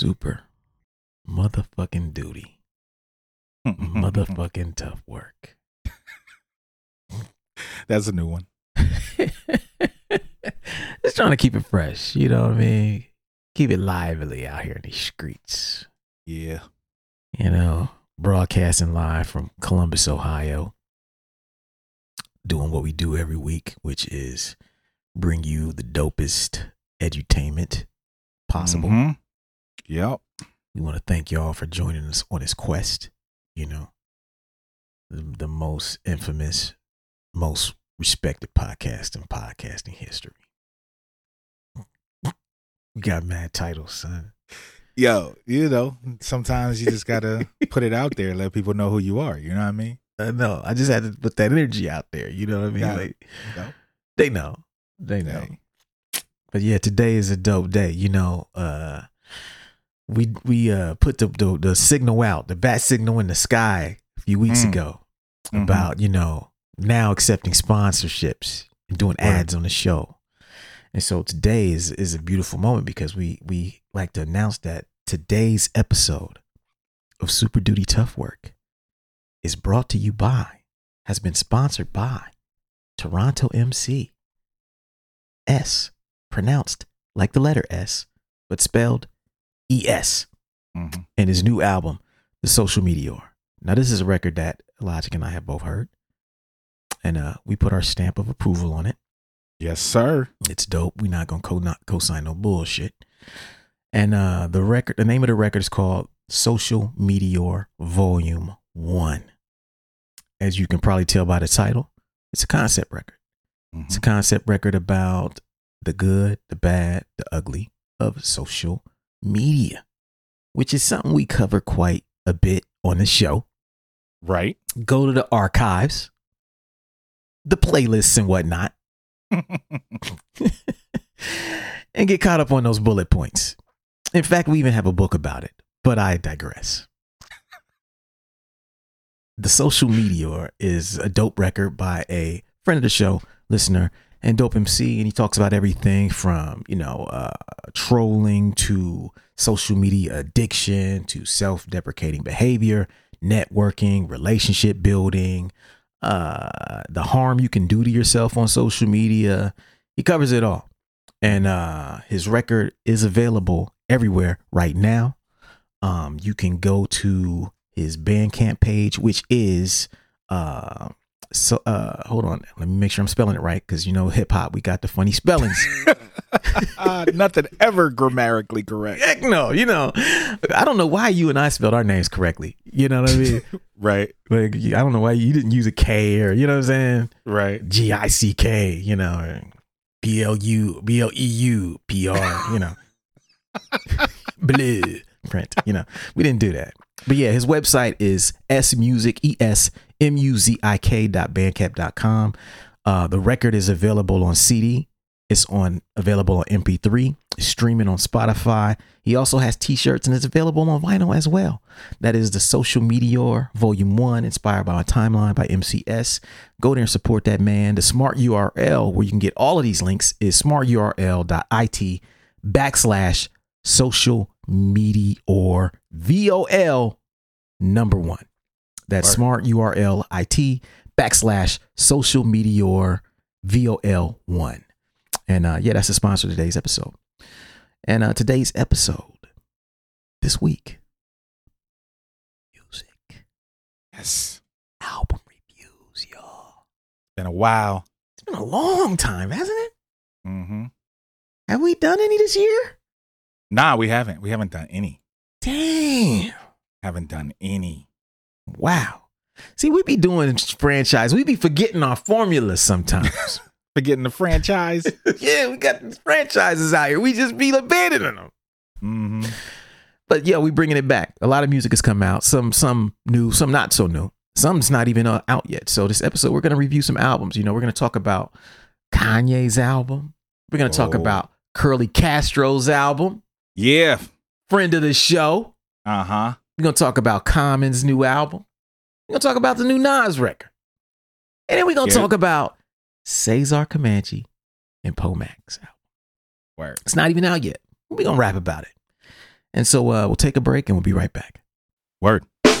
Super motherfucking duty. Motherfucking tough work. That's a new one. Just trying to keep it fresh. You know what I mean? Keep it lively out here in these streets. Yeah. You know, broadcasting live from Columbus, Ohio. Doing what we do every week, which is bring you the dopest edutainment possible. Mhm. Yep. We want to thank y'all for joining us on this quest. You know, the, the most infamous, most respected podcast in podcasting history. We got mad titles, son. Yo, you know, sometimes you just gotta put it out there, let people know who you are. You know what I mean? I know. I just had to put that energy out there. You know what I mean? Like, Yo. they know. They know. But yeah, today is a dope day. You know, uh we we uh put the the, the signal out, the bat signal in the sky a few weeks Mm. ago Mhm. about, you know, now accepting sponsorships and doing Word. ads on the show. And so today is is a beautiful moment because we we like to announce that today's episode of Super Duty Tough Work is brought to you by has been sponsored by Toronto MC. S pronounced like the letter S but spelled ES Mhm. and his new album, The Social Meteor. Now, this is a record that Logic and I have both heard, and uh, we put our stamp of approval on it. Yes, sir. It's dope. We're not gonna co not co-sign no bullshit. And uh, the record, the name of the record is called Social Meteor Volume One. As you can probably tell by the title, it's a concept record. It's a Mhm. concept record about the good, the bad, the ugly of social media, which is something we cover quite a bit on the show. Right. Go to the archives, the playlists and whatnot, and get caught up on those bullet points. In fact, we even have a book about it, but I digress. The Social Meteor is a dope record by a friend of the show, listener, and Dope MC. And he talks about everything from, you know, uh, trolling to social media addiction to self deprecating behavior, networking, relationship building, uh, the harm you can do to yourself on social media. He covers it all. And uh, his record is available everywhere right now. Um, you can go to his Bandcamp page, which is uh, so uh, hold on, let me make sure I'm spelling it right because you know hip hop, we got the funny spellings. uh, nothing ever grammatically correct. Heck no, you know, I don't know why you and I spelled our names correctly. You know what I mean? Right. like I don't know why you didn't use a K or you know what I'm saying? Right. G I C K, you know, or B L U B L E U P R, you know. Blue print, you know. We didn't do that. But yeah, his website is smusic, E S M U Z I K dot bandcamp dot com. Uh, the record is available on CD. It's on available on MP3, streaming on Spotify. He also has t-shirts and it's available on vinyl as well. That is the Social Meteor Volume 1, inspired by my timeline by MCS. Go there and support that man. The smart URL where you can get all of these links is smarturl.it backslash social meteor VOL number one. That's Word. smart URL IT backslash social meteor VOL one. And uh, yeah, that's the sponsor of today's episode. And uh, today's episode this week music Yes. album reviews, y'all. Been a while. It's been a long time, hasn't it? Mm-hmm. Have we done any this year? Nah, we haven't. We haven't done any. Damn. Haven't done any. Wow. See, we be doing franchise. We be forgetting our formulas sometimes. Forgetting the franchise. yeah, we got these franchises out here. We just be abandoning them. mm-hmm. But yeah, we bringing it back. A lot of music has come out. Some some new, some not so new. Some's not even uh, out yet. So this episode, we're gonna review some albums. You know, we're gonna talk about Kanye's album. We're gonna talk Oh. about Curly Castro's album. Yeah. Friend of the show. Uh-huh. We're gonna talk about Common's new album. We're gonna talk about the new Nas record. And then we're gonna Yeah. talk about Cesar Comanche and Poe Max album. Word. It's not even out yet. We're gonna rap about it. And so uh, we'll take a break and we'll be right back. Word.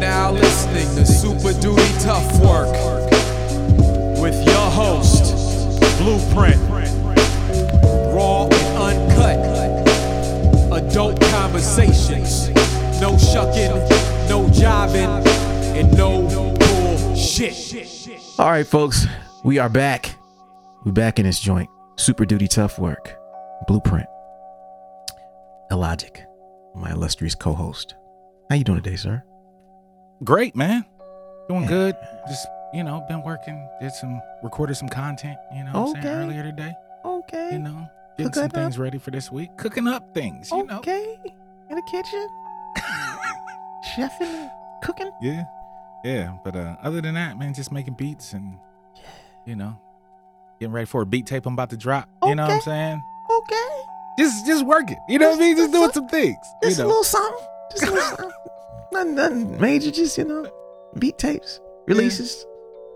Now listening to Super Duty Tough Work with your host, Blueprint. Raw and uncut. Adult conversations. No shucking, no jiving, and no bullshit. All right, folks, we are back. We're back in this joint. Super duty tough work. Blueprint. Illogic, my illustrious co-host. How you doing today, sir? Great, man. Doing good. Just, you know, been working, did some, recorded some content, you know what I'm saying, Okay. earlier today. Okay. You know, getting some things ready for this week. Cooking up things, you know. okay. In the kitchen. Chefing and cooking. Yeah. Yeah. But uh other than that, man, just making beats and, you know, getting ready for a beat tape I'm about to drop. You know what I'm Okay. saying? Okay. Just just working. You know what I mean? Just doing some things. You Just a know. little something. Just little nothing, nothing major. Just you know, beat tapes, releases,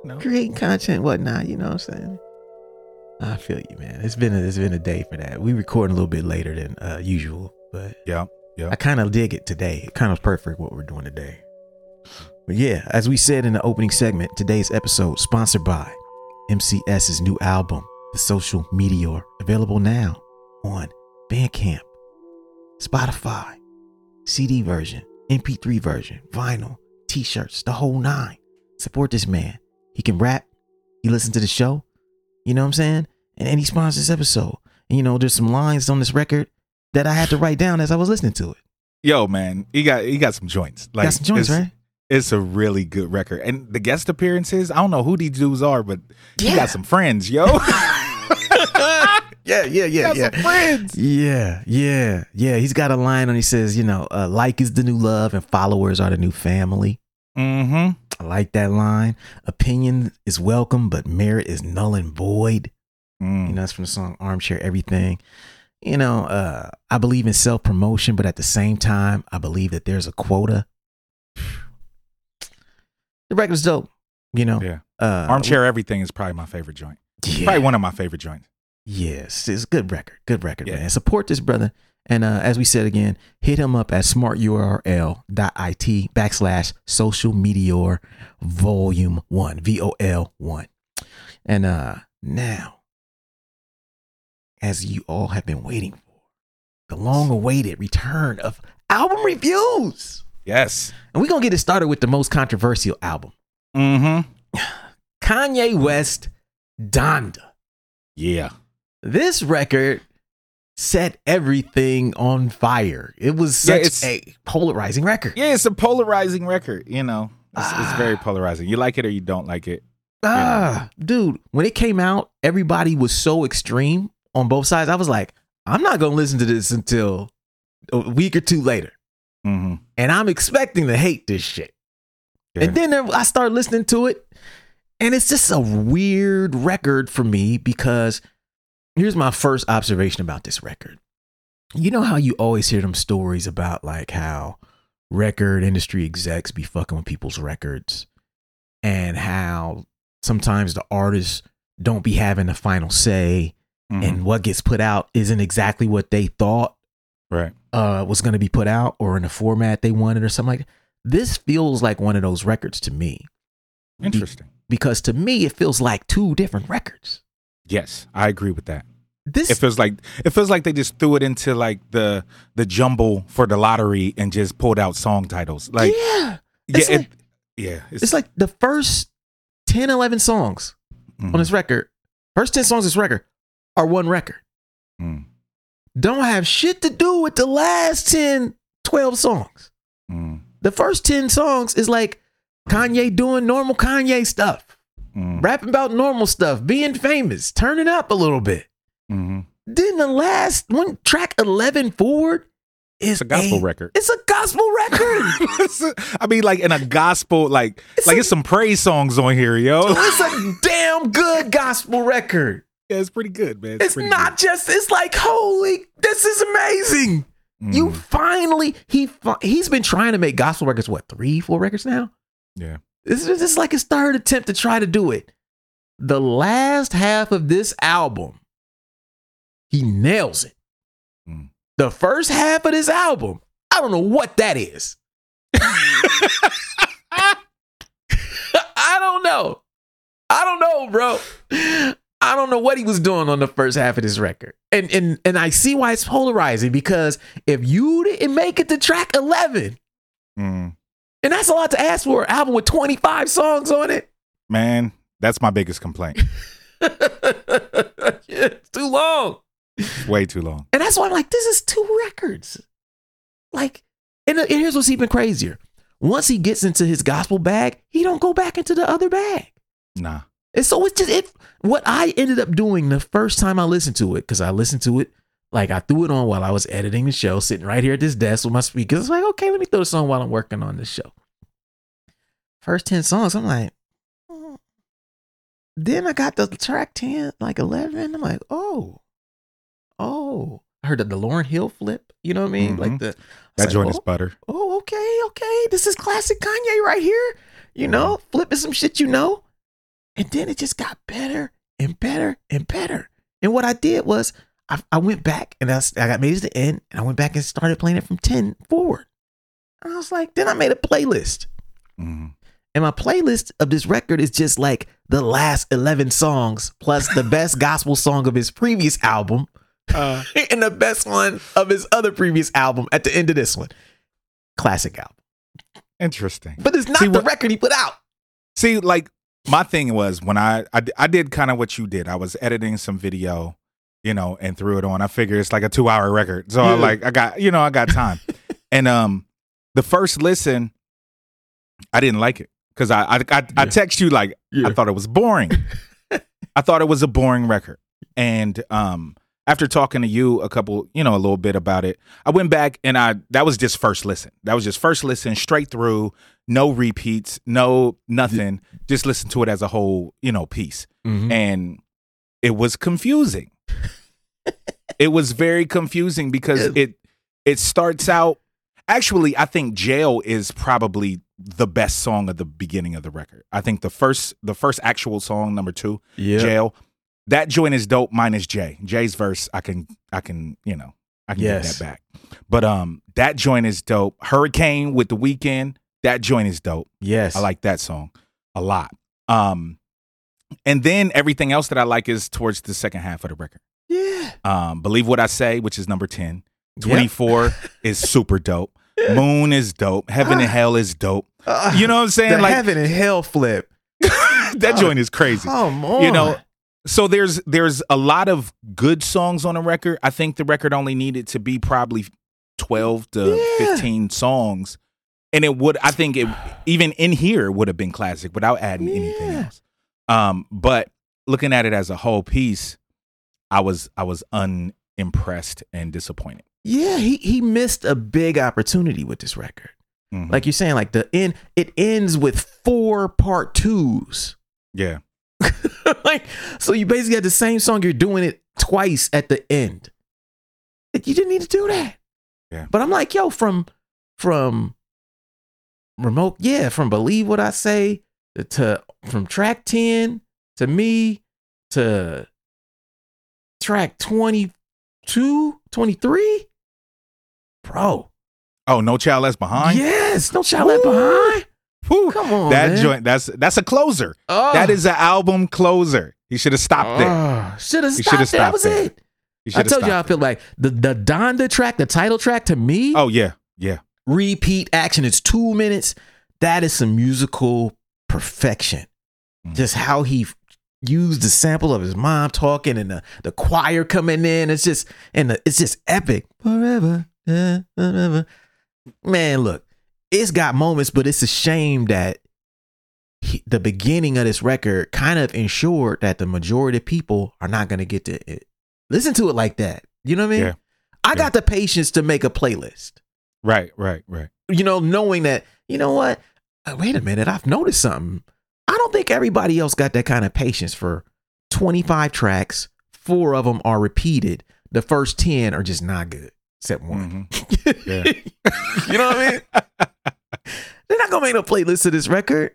No. creating content, whatnot. You know what I'm saying? I feel you, man. It's been a, it's been a day for that. We record a little bit later than uh, usual, but Yeah. Yeah. I kind of dig it today. It kind of perfect what we're doing today. But yeah, as we said in the opening segment, today's episode sponsored by MCS's new album, The Social Meteor, available now on Bandcamp, Spotify, CD version, MP3 version, vinyl, t-shirts, the whole nine. Support this man. He can rap. He listens to the show. You know what I'm saying? And, and he sponsors this episode. And you know, there's some lines on this record that I had to write down as I was listening to it. Yo, man, he got he got some joints. Like Got some joints, it's, right? It's a really good record. And the guest appearances, I don't know who these dudes are, but he got some friends, yo. Yeah, yeah, yeah, yeah. friends. Yeah, yeah, yeah. He's got a line on. He says, you know, uh, like is the new love and followers are the new family. Mm-hmm. I like that line. Opinion is welcome, but merit is null and void. Mm. You know, that's from the song Armchair Everything. You know, uh, I believe in self promotion, but at the same time, I believe that there's a quota. The record's dope. You know, Yeah. uh, Armchair Everything is probably my favorite joint. Yeah. Probably one of my favorite joints. Yes, it's a good record. Good record, Yeah. man. Support this brother. And uh, as we said again, hit him up at smarturl.it backslash social meteor volume one, V O L one. And uh, now, as you all have been waiting for, the long awaited return of album reviews. Yes. And we're going to get it started with the most controversial album Mm-hmm. Kanye West, Donda. Yeah. This record set everything on fire. It was Yeah, such it's- a polarizing record. Yeah, it's a polarizing record, you know. It's, it's Ah. very polarizing. You like it or you don't like it. Ah, dude, when it came out, everybody was so extreme on both sides. I was like, I'm not going to listen to this until a week or two later. Mm-hmm. And I'm expecting to hate this shit. And then there, I started listening to it, and it's just a weird record for me because here's my first observation about this record. You know how you always hear them stories about like how record industry execs be fucking with people's records and how sometimes the artists don't be having the final say Mhm. and what gets put out isn't exactly what they thought right. uh, was going to be put out or in the format they wanted or something like that. This feels like one of those records to me Interesting. because to me it feels like two different records. Yes, I agree with that. This It feels like it feels like they just threw it into like the the jumble for the lottery and just pulled out song titles. Like yeah, yeah, It's it- like- yeah. It's like the first 10, 11 songs Mhm. on this record, first 10 songs of this record are one record. Mm, Don't have shit to do with the last 10, 12 songs. mm, The first 10 songs is like Kanye doing normal Kanye stuff, mm, rapping about normal stuff, being famous, turning up a little bit. mhm. Then the last one, track 11 forward, is It's a gospel record. It's a gospel record. I mean, like in a gospel, like It's like a- it's some praise songs on here, yo. it's a damn good gospel record. yeah, it's pretty good, man. It's pretty not just. It's like holy. This is amazing. good. You finally he he's been trying to make gospel records. What three, four records now? yeah. This is this is like his third attempt to try to do it. The last half of this album, he nails it. Mm. The first half of this album, I don't know what that is. I don't know. I don't know, bro. I don't know what he was doing on the first half of this record. And and and I see why it's polarizing because if you didn't make it to track 11, Mm. And that's a lot to ask for an album with 25 songs on it. Man, that's my biggest complaint. it's too long. It's way too long. And that's why I'm like, this is two records. Like, and, and here's what's even crazier. Once he gets into his gospel bag, he don't go back into the other bag. Nah. And so it's just it what I ended up doing the first time I listened to it, because I listened to it, like I threw it on while I was editing the show, sitting right here at this desk with my speakers. It's like, okay, let me throw this on while I'm working on this show. First 10 songs, I'm like, mm. then I got the track 10, like 11. I'm like, oh, oh. I heard the, the Lauryn Hill flip, you know what I mean? Mhm. Like the That like, joint oh, is butter. oh, okay, okay. This is classic Kanye right here. You know, flipping some shit you know. And then it just got better and better and better. And what I did was I, I went back and I got made it to the end and I went back and started playing it from 10 forward. And I was like, then I made a playlist. Mm. And my playlist of this record is just like the last 11 songs plus the best gospel song of his previous album Uh, and the best one of his other previous album at the end of this one. Classic album. interesting. But it's not See, the what- record he put out. See, like my thing was when I I, I did kind of what you did. I was editing some video, you know, and threw it on. I figure it's like a two hour record, so I Yeah. like I got you know I got time. and um, the first listen, I didn't like it because I I I, I text you like Yeah. I thought it was boring. I thought it was a boring record, and um. After talking to you a couple, you know, a little bit about it, I went back and I that was just first listen. That was just first listen straight through, no repeats, no nothing. Just listen to it as a whole, you know, piece. Mm-hmm. And it was confusing. It was very confusing because it it starts out actually I think Jail is probably the best song of the beginning of the record. I think the first the first actual song number 2, Yeah. Jail, that joint is dope minus Jay. Jay's verse I can I can, you know, I can Yes. get that back. But um that joint is dope. Hurricane with the Weeknd, that joint is dope. Yes. I like that song a lot. Um, and then everything else that I like is towards the second half of the record. Yeah. Um, Believe What I Say, which is number 10. Yep. 24 is super dope. Moon is dope. Heaven and Ah. Hell is dope. Uh, You know what I'm saying? the like heaven and hell flip. that joint is crazy. Come on. You know, so there's there's a lot of good songs on the record. I think the record only needed to be probably 12 to Yeah. 15 songs. And it would I think it even in here would have been classic without adding anything else. Um but looking at it as a whole piece, I was I was unimpressed and disappointed. Yeah, he he missed a big opportunity with this record. Mhm. Like you're saying, like the end, it ends with four part twos. yeah. like, so you basically had the same song. You're doing it twice at the end. Like, You didn't need to do that. Yeah. But I'm like, yo, from from remote, yeah, from believe what I say to from track 10 to me to track 22, 23. Bro. Oh, no child left behind. Yes, no child left behind. Whew. Come on, that man. joint that's that's a closer. Oh. That is an album closer. He should have stopped there. Should have stopped. there. That was there. it. I told you I feel like the the Donda track, the title track to me. Oh yeah, yeah. repeat action. It's two minutes. that is some musical perfection. Mm. Just how he used the sample of his mom talking and the, the choir coming in. It's just and the, it's just epic. Forever, eh, forever. Man, look, it's got moments, but it's a shame that he, the beginning of this record kind of ensured that the majority of people are not going to get to it. listen to it like that. You know what I mean? Yeah. I got the patience to make a playlist Right, right, right. you know, knowing that, you know what? Uh, wait a minute, I've noticed something. I don't think everybody else got that kind of patience for 25 tracks. Four of them are repeated. The first 10 are just not good, except one. Mhm. Yeah. you know what I mean? They're not gonna make no playlist of this record,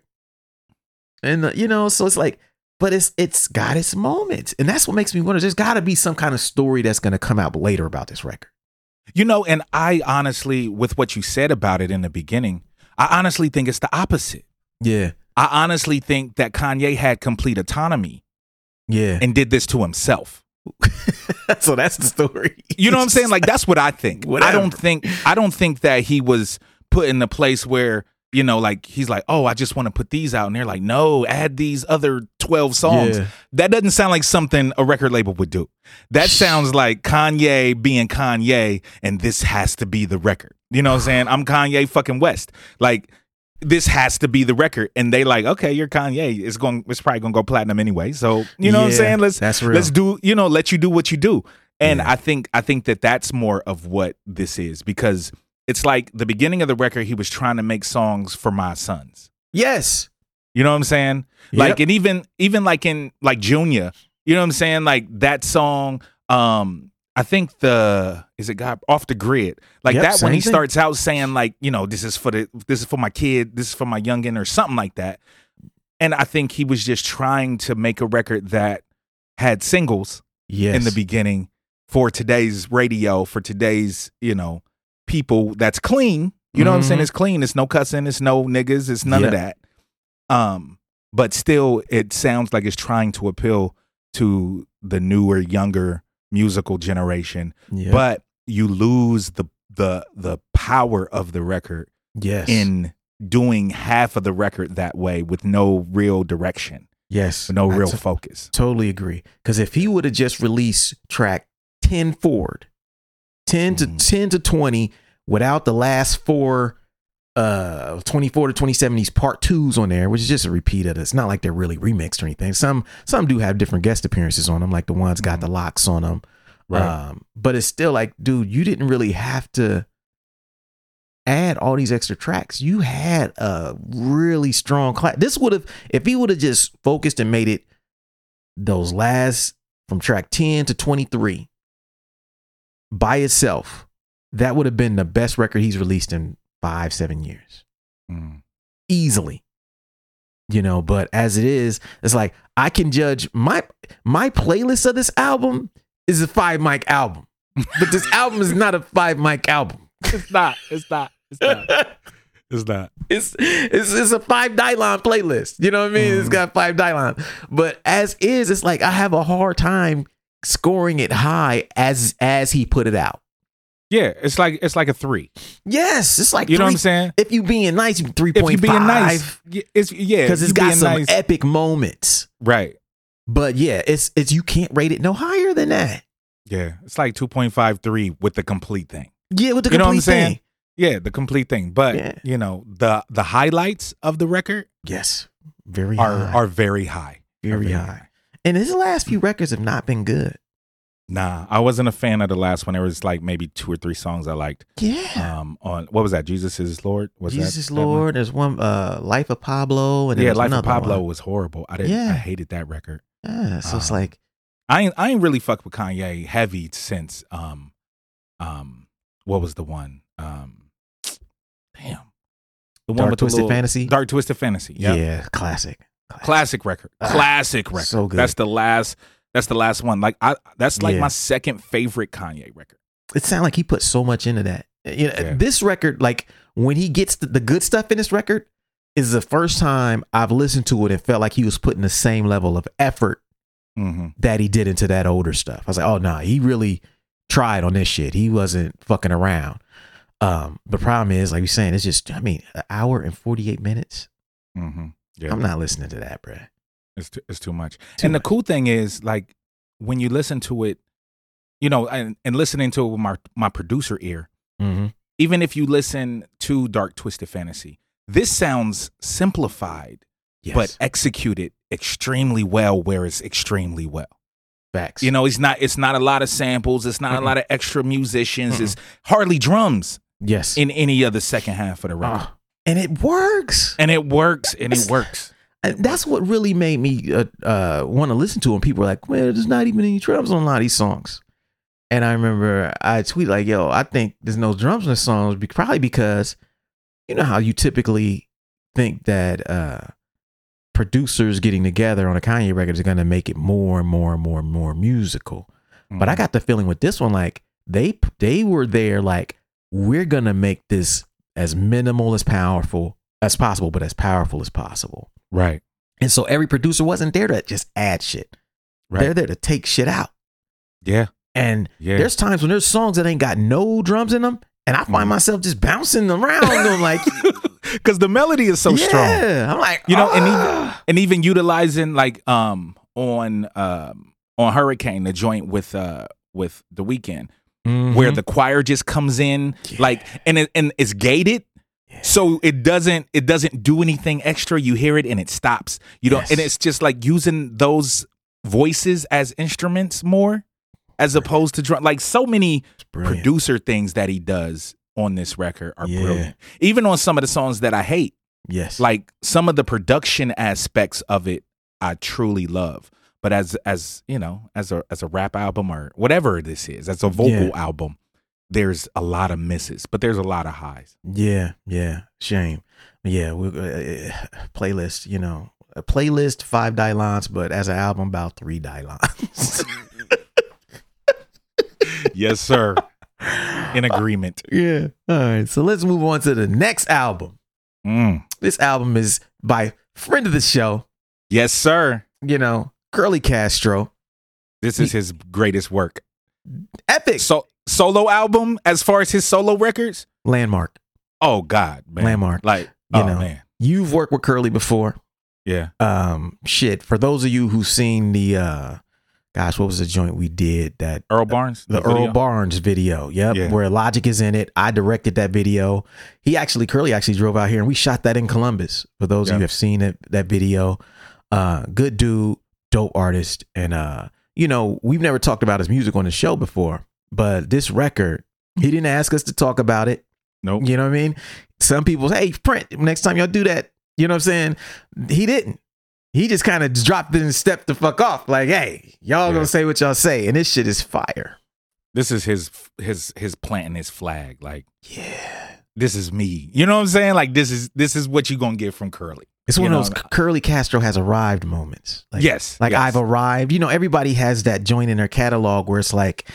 and uh, you know, so it's like, but it's it's got its moments, and that's what makes me wonder. There's got to be some kind of story that's gonna come out later about this record. You know, and I honestly, with what you said about it in the beginning, I honestly think it's the opposite. Yeah, I honestly think that Kanye had complete autonomy yeah. and did this to himself. so that's the story. You know what I'm saying? Like that's what I think. I don't think I don't think that he was put in a place where you know, like he's like, oh, I just want to put these out, and they're like, no, add these other twelve songs. Yeah. That doesn't sound like something a record label would do. That sounds like Kanye being Kanye, and this has to be the record. You know what I'm saying? I'm Kanye fucking West. Like this has to be the record, and they like, okay, you're Kanye. It's going, it's probably gonna go platinum anyway. So you know what I'm saying? Let's that's real. let's do, you know, let you do what you do. And Yeah. I think I think that that's more of what this is because it's like the beginning of the record. He was trying to make songs for my sons. Yes. You know what I'm saying? Like, and even even like in like Junya, you know what I'm saying? Like that song, um, I think the is it got off the grid. Like Yep, that when he thing. starts out saying like, you know, this is for the this is for my kid, this is for my youngin or something like that. And I think he was just trying to make a record that had singles Yes. in the beginning for today's radio, for today's, you know, people that's clean. You know what I'm saying? Mhm. It's clean. It's no cussing, it's no niggas, it's none of that. Um, but still it sounds like it's trying to appeal to the newer, younger musical generation. Yeah. But you lose the the the power of the record yes. in doing half of the record that way with no real direction, yes. no I real t- focus. totally agree. Because if he would have just released track 10 forward, 10 to Mhm. 10 to 20 without the last four uh 24 to 27 these part twos on there which is just a repeat of it. it's not like they're really remixed or anything some some do have different guest appearances on them like the ones got the locks on them Right. um but it's still like dude you didn't really have to add all these extra tracks you had a really strong class this would have if he would have just focused and made it those last from track 10 to 23 by itself that would have been the best record he's released in five seven years Mm. easily you know but as it is it's like i can judge my my playlist of this album is a five mic album but this album is not a five mic album It's not. It's not. It's not. It's not. it's it's it's a five Dylon playlist. You know what I mean? It's got five Dylon. But as is, it's like I have a hard time scoring it high as as he put it out. Yeah, it's like it's like a three. Yes, it's like You know what I'm saying? If you being nice, three If you point being nice, it's yeah, because it's got some nice, epic moments. right. But yeah, it's it's you can't rate it no higher than that. Yeah, it's like two point five three with the complete thing. Yeah, with the You know what I'm complete saying? thing. Yeah, the complete thing. But Yeah. you know the the highlights of the record Yes, very are high, are very high. Are very high. And his last few records have not been good. Nah, I wasn't a fan of the last one. There was like maybe two or three songs I liked. Yeah. Um, on what was that? Jesus is Lord. Was Jesus that, is that one? Lord. There's one, uh, Life of Pablo, and Yeah, Life of Pablo one. was horrible. I didn't. Yeah. I hated that record. Yeah, so it's Um, like, I ain't, I ain't really fucked with Kanye heavy since um um what was the one um damn the Dark with the Twisted little- Fantasy? Dark Twisted Fantasy yeah, yeah, classic. Classic. classic record Ah, classic record so good. that's the last that's the last one like I that's like Yeah. my second favorite Kanye record It sounded like he put so much into that. You know, Yeah. This record, like when he gets the, the good stuff in this record, is the first time I've listened to it and felt like he was putting the same level of effort mm-hmm. that he did into that older stuff. I was like, oh no, he really tried on this shit. He wasn't fucking around. Um, the problem is, like you're saying, it's just I mean, an hour and forty eight minutes. Mm-hmm. Yeah, I'm not listening to that, bruh. It's too, it's too much. Too and much. the cool thing is, like, when you listen to it, you know, and, and listening to it with my my producer ear, Mm-hmm. even if you listen to Dark Twisted Fantasy, this sounds simplified Yes, but executed extremely well. Where it's extremely well. facts. You know, it's not it's not a lot of samples. It's not Mm-mm. a lot of extra musicians. Mm-mm. It's hardly drums yes, in any of the second half of the record, Ah, and it works. and it works. And it works. And that's what really made me uh, uh, want to listen to him. People were like, "Well, there's not even any drums on a lot of these songs." And I remember I tweeted like, "Yo, I think there's no drums in the songs, be- probably because you know how you typically think that uh, producers getting together on a Kanye record is going to make it more and more and more and more musical." But I got the feeling with this one, like they they were there, like we're gonna make this as minimal as powerful as possible, but as powerful as possible. Right, And so every producer wasn't there to just add shit. right, They're there to take shit out. yeah, And yeah. there's times when there's songs that ain't got no drums in them, and I find Mhm. myself just bouncing around. I'm like, because the melody is so strong. yeah. strong. I'm like, You know, and even- ah. and even utilizing like um on um on Hurricane the joint with uh with the Weeknd where Mhm. the choir just comes in Yeah. like and it, and it's gated Yeah. so it doesn't it doesn't do anything extra you hear it and it stops you know Yes. and it's just like using those voices as instruments more as opposed to drum like so many producer things that he does on this record are Yeah. brilliant even on some of the songs that I hate yes, like some of the production aspects of it I truly love. But as as you know, as a as a rap album or whatever this is, as a vocal Yeah. album, there's a lot of misses, but there's a lot of highs. yeah, yeah. Shame. Yeah, we uh, playlist. You know, a playlist five die lines, but as an album, about three die lines. yes, sir. In agreement. Yeah. All right. So let's move on to the next album. Mm. This album is by friend of the show, Yes, sir. you know, Curly Castro. This is his greatest work. Epic So solo album as far as his solo records. landmark. Oh God, man. Landmark. Like, You oh know. man. You've worked with Curly before. Yeah. Um, shit. For those of you who've seen the uh gosh, what was the joint we did that Earl Barnes. the video? Earl Barnes video. Yep. Yeah. Where Logic is in it. I directed that video. He actually, Curly actually drove out here and we shot that in Columbus. For those of you who have seen it, that video. Uh, good dude, dope artist. And, uh, you know, we've never talked about his music on the show before, but this record, he didn't ask us to talk about it. Nope. You know what I mean? Some people say, hey, print, next time y'all do that. You know what I'm saying? He didn't. He just kind of dropped it and stepped the fuck off. Like, hey, y'all Yeah. gonna say what y'all say. And this shit is fire. This is his his his planting his flag. Like Yeah. this is me. You know what I'm saying? Like this is this is what you gonna get from Curly. It's You one of know, those Curly Castro has arrived moments. Like, yes. Like yes. I've arrived. You know, everybody has that joint in their catalog where it's like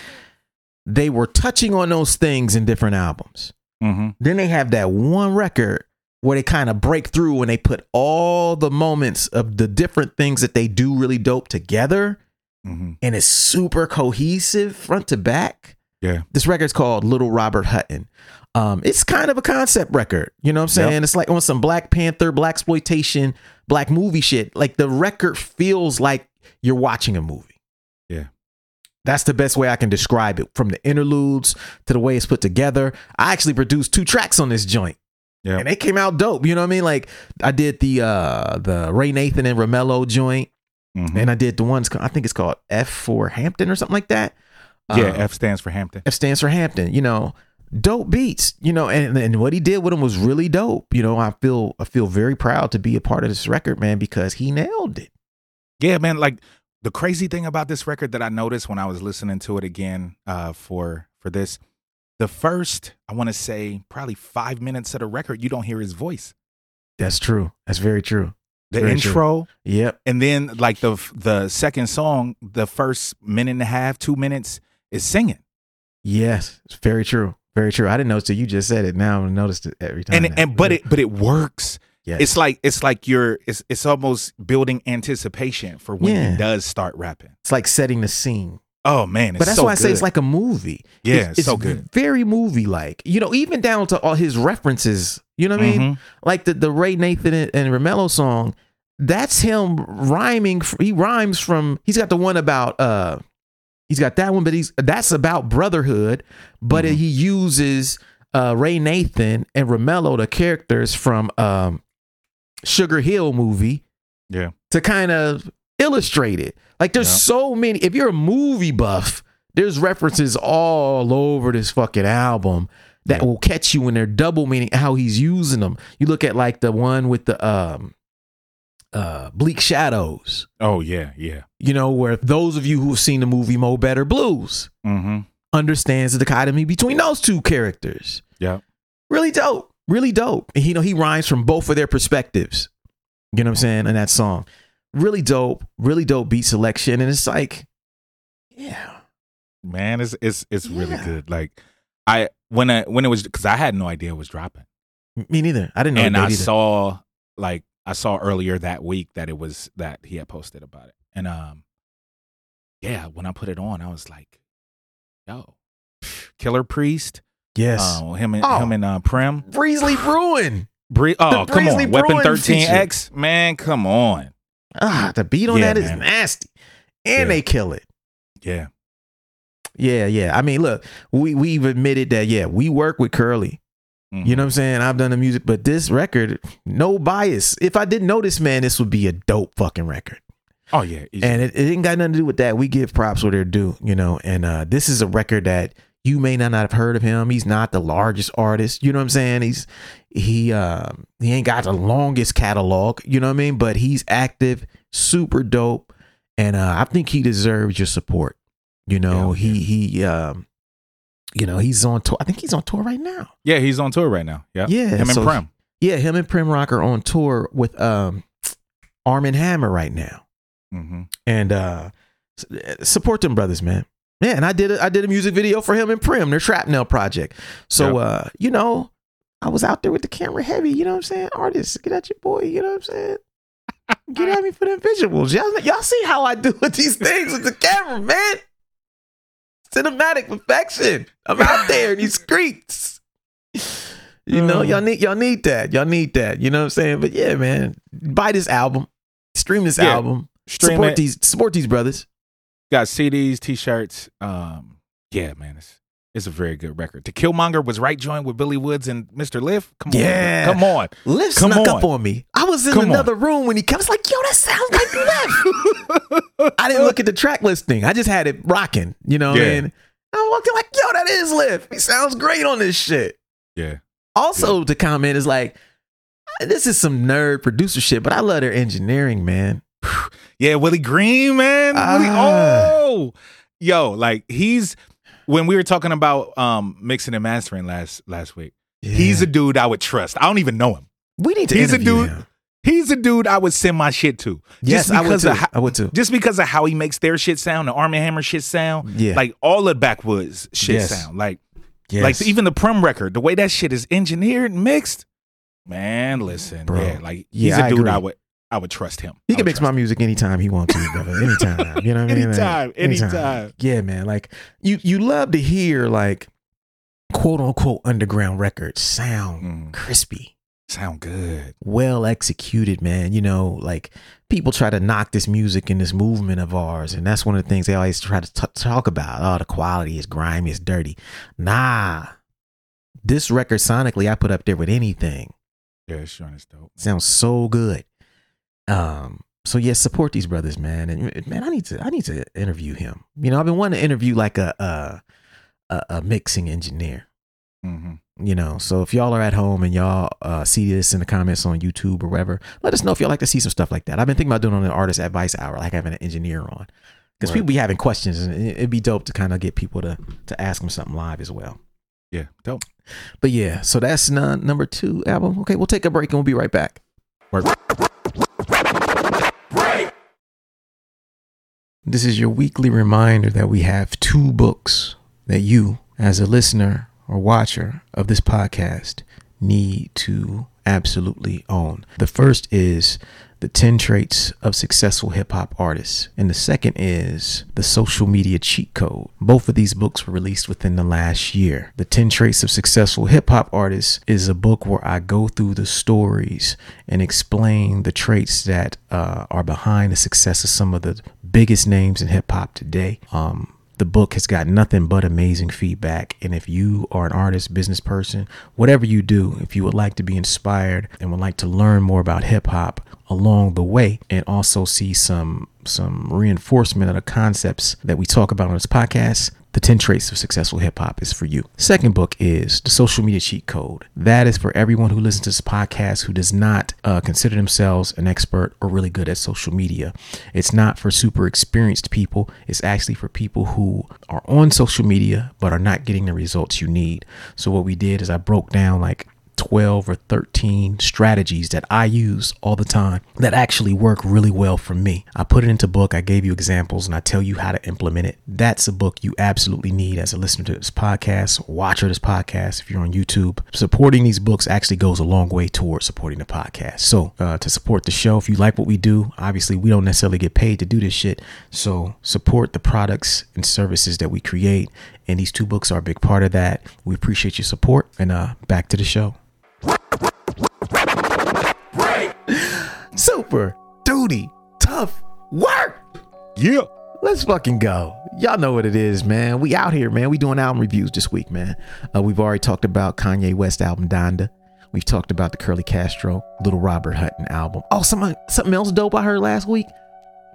they were touching on those things in different albums. Mhm. Then they have that one record where they kind of break through and they put all the moments of the different things that they do really dope together Mhm. and it's super cohesive front to back. Yeah. This record's called Little Robert Hutton. Um, it's kind of a concept record. You know what I'm saying? Yep. It's like on some Black Panther, Black exploitation, Black movie shit. Like the record feels like you're watching a movie. That's the best way I can describe it. From the interludes to the way it's put together. I actually produced two tracks on this joint. Yeah. And they came out dope. You know what I mean? Like I did the uh the Raynathan and Roemello joint. Mhm. And I did the ones I think it's called F for Hampton or something like that. yeah. Um, F stands for Hampton. F stands for Hampton. You know, dope beats. You know, and and what he did with them was really dope. You know, I feel I feel very proud to be a part of this record, man, because he nailed it. Yeah, man. Like the crazy thing about this record that I noticed when I was listening to it again uh, for for this, the first I want to say probably five minutes of the record, you don't hear his voice. That's true. That's very true. The Very true. intro, Yep. and then like the the second song, the first minute and a half, two minutes is singing, Yes. It's very true. Very true. I didn't notice it. you just said it. Now I noticed it every time. and now. and but it but it works. Yes. It's like it's like you're it's it's almost building anticipation for when Yeah. he does start rapping. it's like setting the scene. Oh man, it's but that's so why I say it's like a movie. Yeah, it's, so good. very movie like. You know, even down to all his references. You know what I mean? Mhm. Like the the Raynathan and, and Roemello song. That's him rhyming. He rhymes from. He's got the one about. uh He's got that one, but he's that's about brotherhood. But Mhm. he uses uh Raynathan and Roemello, the characters from um Sugar Hill movie, Yeah. to kind of illustrate it. Like there's Yeah. so many. If you're a movie buff, there's references all over this fucking album that Yeah. will catch you when they're double meaning how he's using them. You look at like the one with the um uh Bleek Shadows. Oh yeah, yeah. You know, where those of you who have seen the movie Mo Better Blues Mm-hmm. understands the dichotomy between those two characters. Yeah. Really dope. Really dope. And you know, he rhymes from both of their perspectives. You know what I'm saying? In that song. Really dope. Really dope beat selection. And it's like, yeah. Man, it's it's it's really good. Like I when I when it was because I had no idea it was dropping, Me neither. I didn't know and I either. saw like I saw earlier that week that it was that he had posted about it, and um, yeah, when I put it on, I was like, yo, Killah Priest, yes. oh him and Oh. him and uh, Prim, Breesley Bruin. Bree, oh come on, Weapon Thirteen X, man, come on, Ah, the beat on Yeah, that is man. nasty. And Yeah. they kill it. yeah, Yeah, yeah. I mean, look, we we've admitted that, yeah, we work with Curly. Mhm. You know what I'm saying? I've done the music, but this record, no bias. If I didn't know this man, this would be a dope fucking record. oh yeah, easy. And it, it ain't got nothing to do with that. We give props where they're due, you know. And uh, this is a record that you may not have heard of him. He's not the largest artist. You know what I'm saying? He's he um he ain't got the longest catalog. You know what I mean? But he's active, super dope, and uh, I think he deserves your support. You know, Yeah, he he um, you know, he's on tour. I think he's on tour right now. yeah, he's on tour right now. Yeah, Yeah, him and so- Prim. Yeah, him and Prim Rock are on tour with um Armand Hammer right now. hmm And uh support them brothers, man. Yeah, and I did a, I did a music video for him and Prim, their Shrapnel project. So uh, you know, I was out there with the camera heavy, you know what I'm saying? Artists, get at your boy, you know what I'm saying? Get at me for them visuals. Y'all, y'all see how I do with these things with the camera, man. Cinematic perfection. I'm out there in these streets. You know, y'all need y'all need that. Y'all need that. You know what I'm saying? But yeah, man, buy this album, stream this Yeah, album, Stream support it. these support these brothers. Got CDs, T-shirts. Um, yeah, man, it's it's a very good record. To Killmonger was right joined with Billy Woods and Mr. Lif. Come on, Yeah. come on. Come snuck on. up on me. I was in Come on. another room when he comes. Like, yo, that sounds like Lif. I didn't look at the track listing. I just had it rocking. You know what Yeah. I mean? I'm looking like, yo, that is Lif. He sounds great on this shit. Yeah, Also, the comment is like, this is some nerd producer shit, but I love their engineering, man. yeah. Willie Green, man. Willie, Ah. oh, yo, like he's when we were talking about um mixing and mastering last last week. Yeah. He's a dude I would trust. I don't even know him. we need to he's a dude- him. He's a dude I would send my shit to. Yes, just I would too. how, I would too. just because of how he makes their shit sound, the Armand Hammer shit sound, Yeah. like all the Backwoodz shit Yes. sound, like Yes. Like even the Prim record, the way that shit is engineered and mixed, man. Listen, Bro. yeah, like Yeah, he's a I dude. I would I would trust him. He can mix my music anytime he wants to, brother. Anytime. You know what I mean? Like, Anytime, anytime. Yeah, man. Like you you love to hear like quote unquote underground records sound Mm. crispy. Sound good. well executed, man. You know, like people try to knock this music and this movement of ours, and that's one of the things they always try to t- talk about. Oh, the quality is grimy, it's dirty. Nah. This record sonically I put up there with anything. Yeah, sure, it's dope. Sounds so good. Um. So yeah, support these brothers, man. And man, I need to I need to interview him. You know, I've been wanting to interview like a a a, a mixing engineer. hmm You know, so if y'all are at home and y'all uh, see this in the comments on YouTube or wherever, let us know if y'all like to see some stuff like that. I've been thinking about doing on the artist advice hour, like having an engineer on, because Right. people be having questions, and it- it'd be dope to kind of get people to to ask them something live as well. Yeah, dope. But yeah, so that's none, number two album. Okay, we'll take a break and we'll be right back. Work. This is your weekly reminder that we have two books that you, as a listener or watcher of this podcast, need to absolutely own. The first is the 10 traits of successful hip hop artists, and the second is the social media cheat code. Both of these books were released within the last year. The 10 traits of successful hip hop artists is a book where I go through the stories and explain the traits that uh, are behind the success of some of the biggest names in hip hop today. Um, the book has got nothing but amazing feedback. And if you are an artist, business person, whatever you do, if you would like to be inspired and would like to learn more about hip hop along the way and also see some some reinforcement of the concepts that we talk about on this podcast, the 10 Traits of Successful Hip Hop is for you. Second book is The Social Media Cheat Code. That is for everyone who listens to this podcast who does not uh, consider themselves an expert or really good at social media. It's not for super experienced people, it's actually for people who are on social media but are not getting the results you need. So, what we did is I broke down like 12 or 13 strategies that I use all the time that actually work really well for me. I put it into book, I gave you examples and I tell you how to implement it. That's a book you absolutely need as a listener to this podcast, watcher this podcast if you're on YouTube. Supporting these books actually goes a long way towards supporting the podcast. So, uh, to support the show, if you like what we do, obviously we don't necessarily get paid to do this shit. So, support the products and services that we create and these two books are a big part of that. We appreciate your support and uh back to the show. Super duty tough work. Yeah. Let's fucking go. Y'all know what it is, man. We out here, man. We doing album reviews this week, man. Uh, we've already talked about Kanye West album Donda. We've talked about the Curly Castro, Little Robert Hutton album. Oh, something something else dope I heard last week.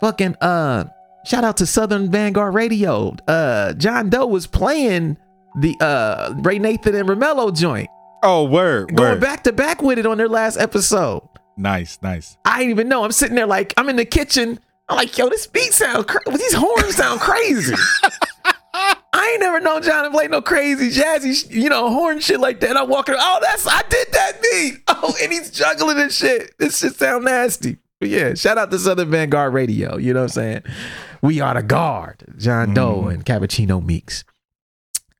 Fucking uh, shout out to Southern Vanguard Radio. Uh, John Doe was playing the uh Raynathan and Roemello joint, Oh, word. going word. back to back with it on their last episode. Nice, nice. I didn't even know. I'm sitting there like I'm in the kitchen. I'm like, yo, this beat sound crazy. These horns sound crazy. I ain't never known John to play no crazy jazzy, you know, horn shit like that. I'm walking. Oh, that's I did that beat. Oh, and he's juggling and shit. This shit sound nasty. But yeah, shout out to Southern Vanguard Radio. You know what I'm saying? We are the guard. John Doe mm. and Cappuccino Meeks.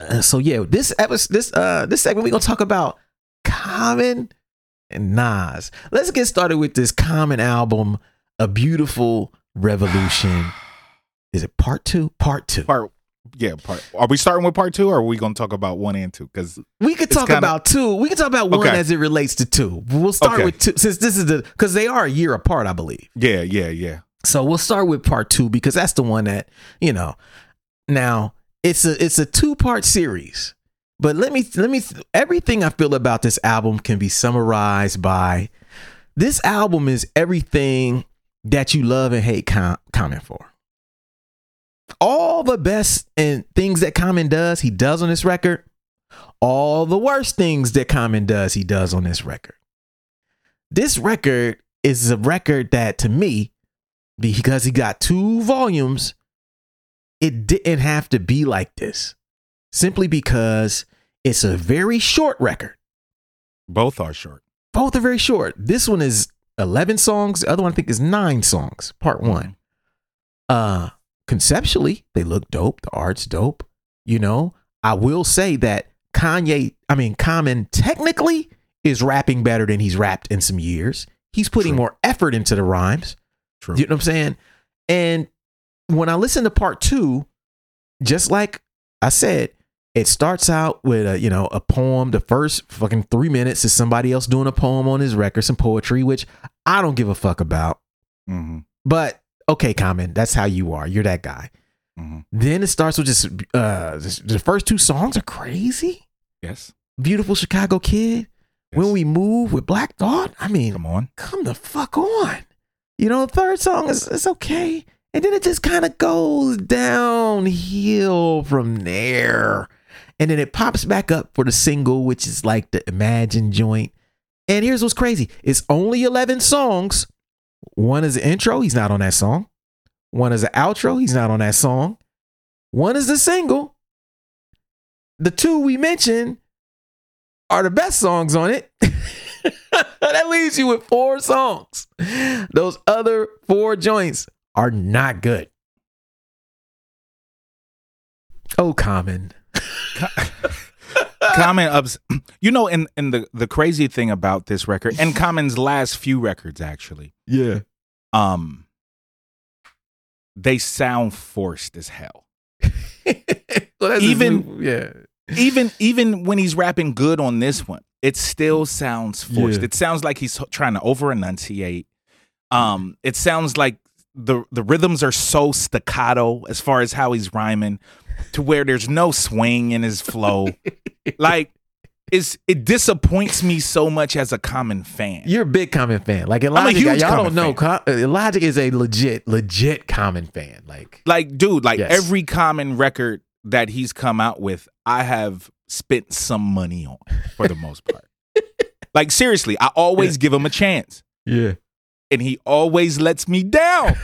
Uh, so yeah, this episode, this uh, this segment we're gonna talk about Common and Nas. Let's get started with this Common album, A Beautiful Revolution. Is it part two? Part two. Part yeah, part are we starting with part two or are we gonna talk about one and two? Because We could talk kinda- about two. We can talk about one Okay. as it relates to two. We'll start Okay. with two since this is the because they are a year apart, I believe. yeah, yeah, yeah. So we'll start with part two because that's the one that you know. Now it's a it's a two part series, but let me let me everything I feel about this album can be summarized by this album is everything that you love and hate com- Common for. All the best and things that Common does, he does on this record. All the worst things that Common does, he does on this record. This record is a record that to me because he got two volumes, it didn't have to be like this. Simply because it's a very short record. Both are short. Both are very short. This one is 11 songs. The other one I think is nine songs, part one. Uh, conceptually, they look dope. The art's dope. You know, I will say that Kanye, I mean, Common technically is rapping better than he's rapped in some years. He's putting True. more effort into the rhymes. True. You know what I'm saying? And when I listen to part two, just like I said, it starts out with a you know a poem. The first fucking three minutes is somebody else doing a poem on his record, some poetry, which I don't give a fuck about. hmm But okay, Common, that's how you are. You're that guy. hmm Then it starts with just uh the first two songs are crazy. Yes. Beautiful Chicago Kid. When we move with Black Thought, I mean, come on. come the fuck on. You know, third song is it's okay. And then it just kind of goes downhill from there. And then it pops back up for the single, which is like the Imagine joint. And here's what's crazy it's only 11 songs. One is the intro, he's not on that song. One is the outro, he's not on that song. One is the single. The two we mentioned are the best songs on it. that leaves you with four songs. Those other four joints are not good. Oh, common. Common ups. You know, and and the the crazy thing about this record and Common's last few records actually, Yeah. um, they sound forced as hell. well, Even- new- yeah. Even even when he's rapping good on this one, it still sounds forced. Yeah. It sounds like he's trying to over enunciate. Um, it sounds like the the rhythms are so staccato as far as how he's rhyming, to where there's no swing in his flow. like, it's it disappoints me so much as a common fan. You're a big Common fan. Like a Elijah, huge y'all don't know. Com- uh, Elijah is a legit, legit Common fan. Like, like dude like Yes. every common record that he's come out with i have spent some money on for the most part like seriously i always give him a chance yeah, and he always lets me down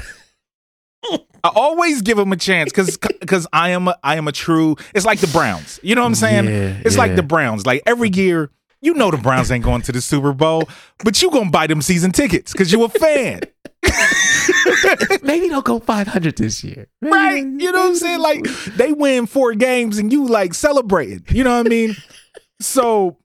i always give him a chance because because i am a, i am a true it's like the browns you know what i'm saying Yeah, it's like the browns like every year you know the browns ain't going to the super bowl but you gonna buy them season tickets because you a fan maybe they'll go 500 this year. Right. You know what I'm saying? Like they win four games and you like celebrating. You know what I mean? So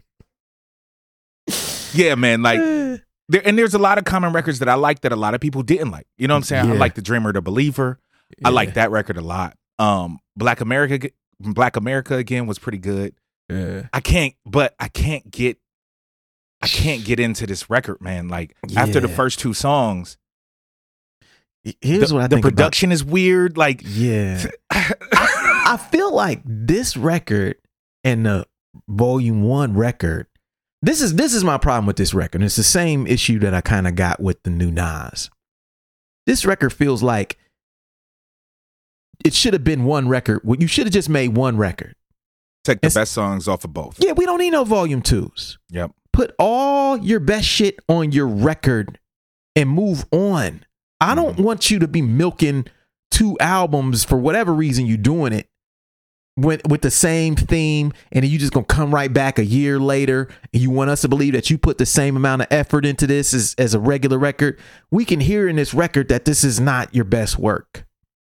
yeah, man, like there and there's a lot of common records that I like that a lot of people didn't like. You know what I'm saying? I like The Dreamer, The Believer. I like that record a lot. Um Black America Black America again was pretty good. Yeah. I can't but I can't get I can't get into this record, man. Like after the first two songs, Here's the, what I the think about- production is weird. Like Yeah. I feel like this record and the volume one record. This is this is my problem with this record. It's the same issue that I kind of got with the new Nas. This record feels like it should have been one record. Well, You should have just made one record. take the best songs off of both. Yeah, we don't need no volume twos. Yep. Put all your best shit on your record and move on. I don't Mhm. want you to be milking two albums for whatever reason you're doing it with with the same theme and you just gonna come right back a year later and you want us to believe that you put the same amount of effort into this as, as a regular record we can hear in this record that this is not your best work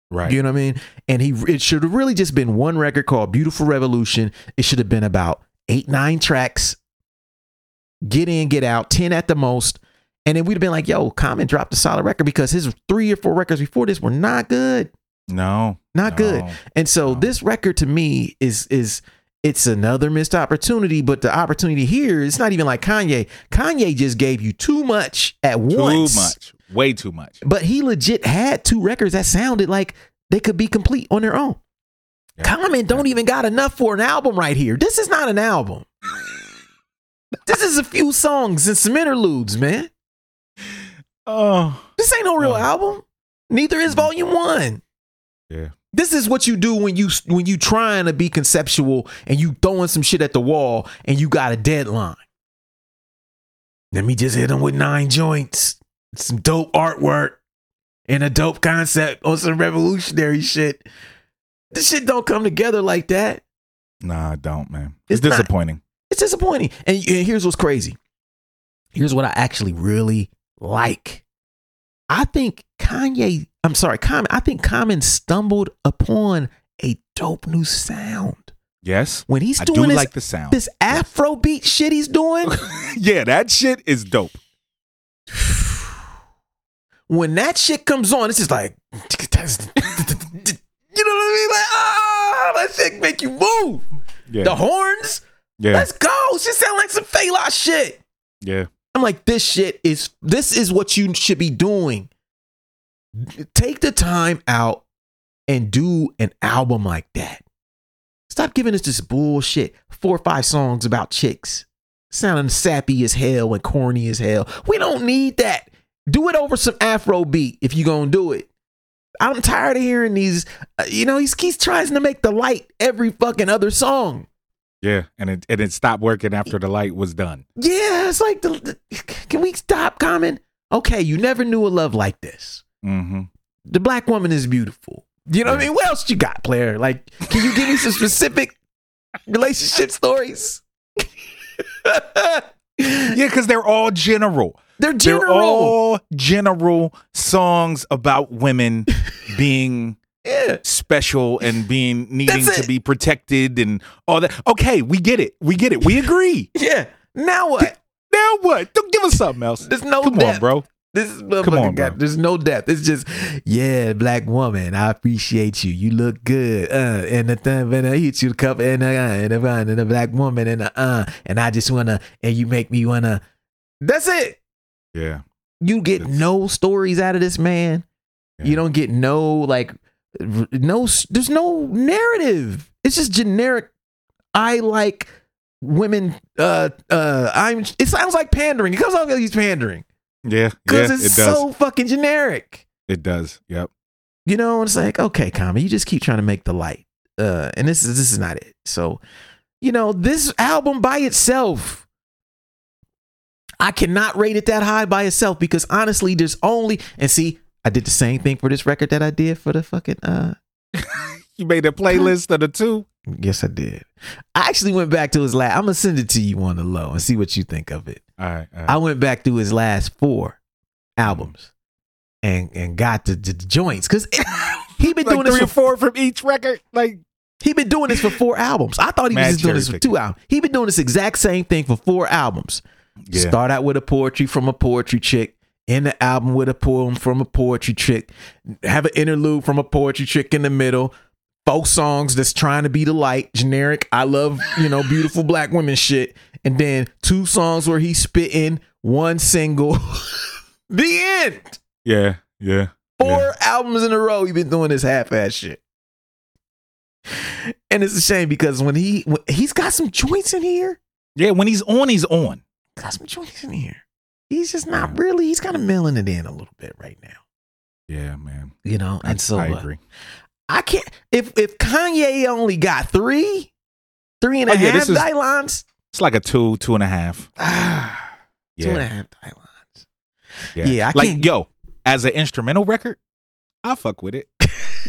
Right. you know what I mean? And he it should have really just been one record called Beautiful Revolution. It should have been about eight, nine tracks. Get in, get out, 10 at the most. And then we'd have been like, yo, Common dropped a solid record because his three or four records before this were not good. no. Not good. And so No. this record to me is is it's another missed opportunity, but the opportunity here is not even like Kanye. Kanye just gave you too much at Too once. Too much. Way too much. But he legit had two records that sounded like they could be complete on their own. Yeah. Common don't even got enough for an album right here. This is not an album. this is a few songs and some interludes, man. Oh. This ain't no real Oh. album. Neither is mm. Volume One. Yeah. This is what you do when you when you trying to be conceptual and you throwing some shit at the wall and you got a deadline. Let me just hit them with nine joints, some dope artwork, and a dope concept on some revolutionary shit. This shit don't come together like that. Nah, I don't, man. It's, It's not. disappointing. It's disappointing. And, and here's what's crazy. Here's what I actually really like. I think Kanye, I'm sorry, Common, I think Common stumbled upon a dope new sound. Yes. When he's doing do this, like the sound. this Afro beat shit he's doing, yeah, that shit is dope. when that shit comes on, it's just like, you know what I mean? Like, ah, that shit make you move. Yeah. The horns, yeah. let's go. Shit sound like some Fela shit. yeah. I'm like, this shit is this is what you should be doing. Take the time out and do an album like that. Stop giving us this bullshit. Four or five songs about chicks. Sounding sappy as hell and corny as hell. We don't need that. Do it over some Afro beat if you're gonna do it. I'm tired of hearing these. uh, you know, he's he's trying to make the light every fucking other song. Yeah. And it and it stopped working after the light was done. Yeah, it's like the, the can we stop Common? Okay, you never knew a love like this. Mm-hmm. The black woman is beautiful. You know what I mean? What else you got, player? Like, can you give me some specific relationship stories? Yeah, because they're all general. They're general. They're all general songs about women being Yeah. special and being needing to be protected and all that. Okay, we get it. We get it. We agree. Yeah. Now what? now what? Don't give us something else. There's no Come depth. on, bro. This is Come on, got, there's no depth. It's just, yeah, black woman, I appreciate you. You look good. Uh, and the thing, when I hit you the cup, and uh, and the, uh, and the black woman, and the, uh, and I just wanna, and you make me wanna. That's it. Yeah. You get It's- no stories out of this man. Yeah. You don't get no like, no. There's no narrative. It's just generic. I like women. Uh, uh. I'm. It sounds like pandering. It comes off like he's pandering Yeah. Yeah. because It it's does. so fucking generic. it does. Yep. You know, it's like, okay, Kami, you just keep trying to make the light. Uh, and this is this is not it. So, you know, this album by itself, I cannot rate it that high by itself because honestly, there's only and see, I did the same thing for this record that I did for the fucking uh You made a playlist of the two. yes I did. I actually went back to his last I'm gonna send it to you on the low and see what you think of it. All right. All right. I went back through his last four albums and and got the, the joints because he been like doing three this or for four from each record. Like he been doing this for four albums. I thought he was just doing this for two albums. He been doing this exact same thing for four albums. Yeah. Start out with a poetry from a poetry chick. End the album with a poem from a poetry chick. Have an interlude from a poetry chick in the middle. Folk songs that's trying to be the light, generic. I love, you know, beautiful black women shit. And then two songs where he's spitting, one single. the end. yeah. Yeah. Four Yeah. albums in a row, he been doing this half-ass shit. And it's a shame because when he when, he's got some joints in here, Yeah. When he's on, he's on. got some joints in here. He's just not really. He's kind of mailing it in a little bit right now, Yeah, man. you know. I, And so I uh, agree. I can't. If if Kanye only got three, three and a Oh, yeah, half this is- Dylons, It's like a two, two and a half. ah, two and a Yeah. half Dylons. Yeah. Yeah, like can't- yo, as an instrumental record, I fuck with it.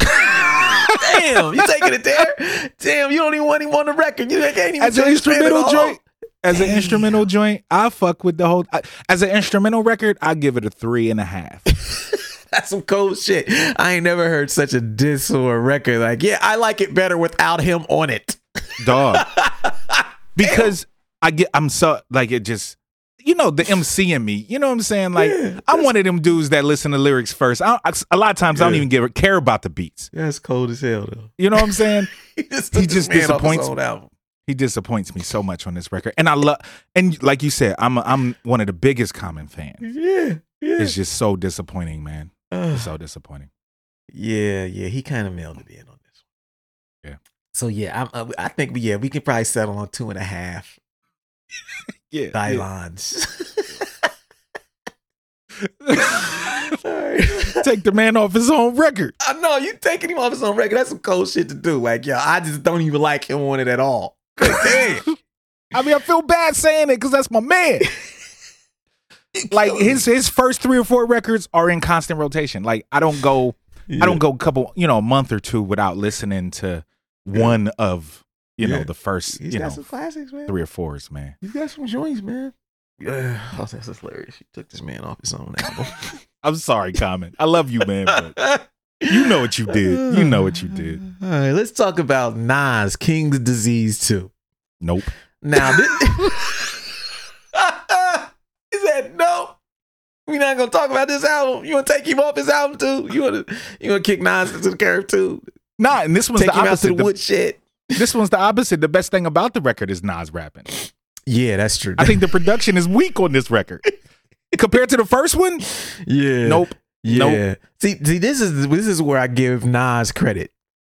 Damn, you taking it there? Damn, you don't even want him on the record. You can't even As an instrumental joint, as an instrumental joint, I fuck with the whole. I, as an instrumental record, I give it a three and a half. That's some cold shit. I ain't never heard such a diss or a record. Like, yeah, I like it better without him on it. dog. Because I get, I'm so like it just, you know, the MC in me. You know what I'm saying? Like Yeah, I'm one of them dudes that listen to lyrics first. I, I, a lot of times I don't even give, care about the beats. That's cold as hell, though. You know what I'm saying? he just, He just man off his disappoints own album. he disappoints me so much on this record, and I love. And like you said, I'm a, I'm one of the biggest Common fans. Yeah, yeah. It's just so disappointing, man. It's so disappointing. yeah, yeah. He kind of mailed it in on this one. Yeah. So yeah, I'm, uh, I think yeah, we can probably settle on two and a half Yeah. Dylons. Sorry. Take the man off his own record. I know you taking him off his own record. That's some cold shit to do. Like, yo, I just don't even like him on it at all. Damn. I mean, I feel bad saying it because that's my man. like his his first three or four records are in constant rotation. Like I don't go I don't go a couple you know a month or two without listening to one of you know the first He's you got know some classics, man. three or fours, man. He's got some joints, man. Yeah, oh, that's hilarious. He took this man off his own album. I'm sorry, Common. I love you, man, but you know what you did. You know what you did. All right, let's talk about Nas King's Disease 2. Nope. Now, this, is that no? We're not gonna talk about this album. You wanna take him off his album too? You wanna you wanna kick Nas to the curb too? Nah, and this one's Take the him out to opposite. the The- this one's the opposite. The best thing about the record is Nas rapping. Yeah, that's true. I think the production is weak on this record. Compared to the first one, yeah. nope. Yeah. See, see, this is this is where I give Nas credit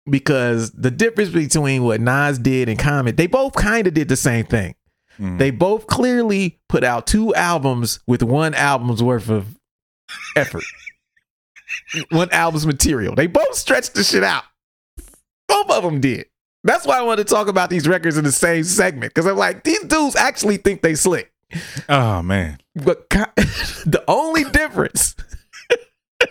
because the difference between what Nas did and Common, they both kind of did the same thing. Mm. They both clearly put out two albums with one album's worth of effort, one album's material. They both stretched the shit out. Both of them did. That's why I wanted to talk about these records in the same segment because I'm like, these dudes actually think they slick. Oh man. But the only difference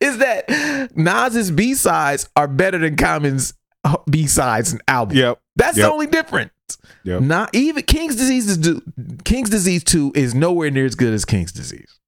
is that Nas's B sides are better than Common's uh, B sides and album. Yep. That's Yep. the only difference. Yep. Not even King's Disease is do, King's Disease 2 is nowhere near as good as King's Disease.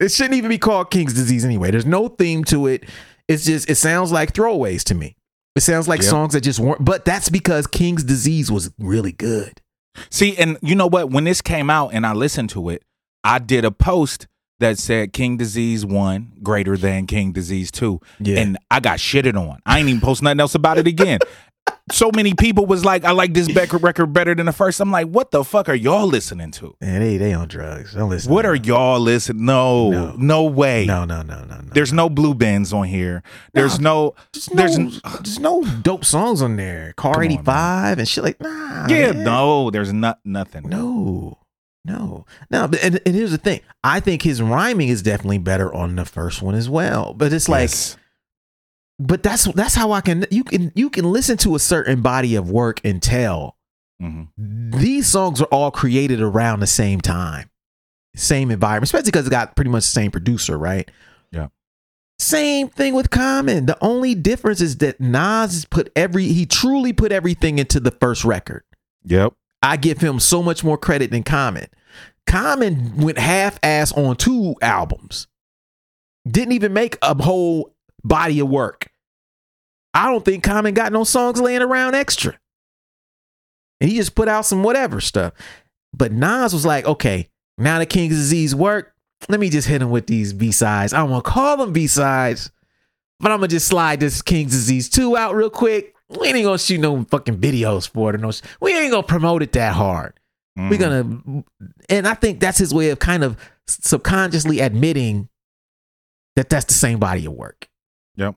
It shouldn't even be called King's Disease anyway. There's no theme to it. It's just it sounds like throwaways to me. It sounds like Yep. songs that just weren't. But that's because King's Disease was really good. See, and you know what? When this came out and I listened to it, I did a post that said King Disease 1 greater than King Disease 2. Yeah. And I got shitted on. I ain't even post nothing else about it again. so many people was like, I like this record better than the first. I'm like, what the fuck are y'all listening to? Man, they they on drugs. Don't listen. What are y'all listening? No, No. no, way. No, no, no, no, no. There's no Blue Benz on here. There's no, There's there's no, there's no dope songs on there. Car on, 85 and shit like nah. yeah, man. no, there's not nothing. No. No. No, but and, and here's the thing. I think his rhyming is definitely better on the first one as well. But it's like Yes. But that's that's how I can you can you can listen to a certain body of work and tell Mhm. these songs are all created around the same time, same environment, especially because it got pretty much the same producer, right? Yeah. Same thing with Common. The only difference is that Nas has put every he truly put everything into the first record. Yep. I give him so much more credit than Common. Common went half ass on two albums. Didn't even make a whole body of work. I don't think Common got no songs laying around extra. And he just put out some whatever stuff. But Nas was like, okay, now the King's Disease work. Let me just hit him with these B-sides. I don't want to call them B-sides, but I'm gonna just slide this King's Disease 2 out real quick. We ain't gonna shoot no fucking videos for it or no we ain't gonna promote it that hard. We're Mhm. gonna and I think that's his way of kind of subconsciously admitting that that's the same body of work. Yep.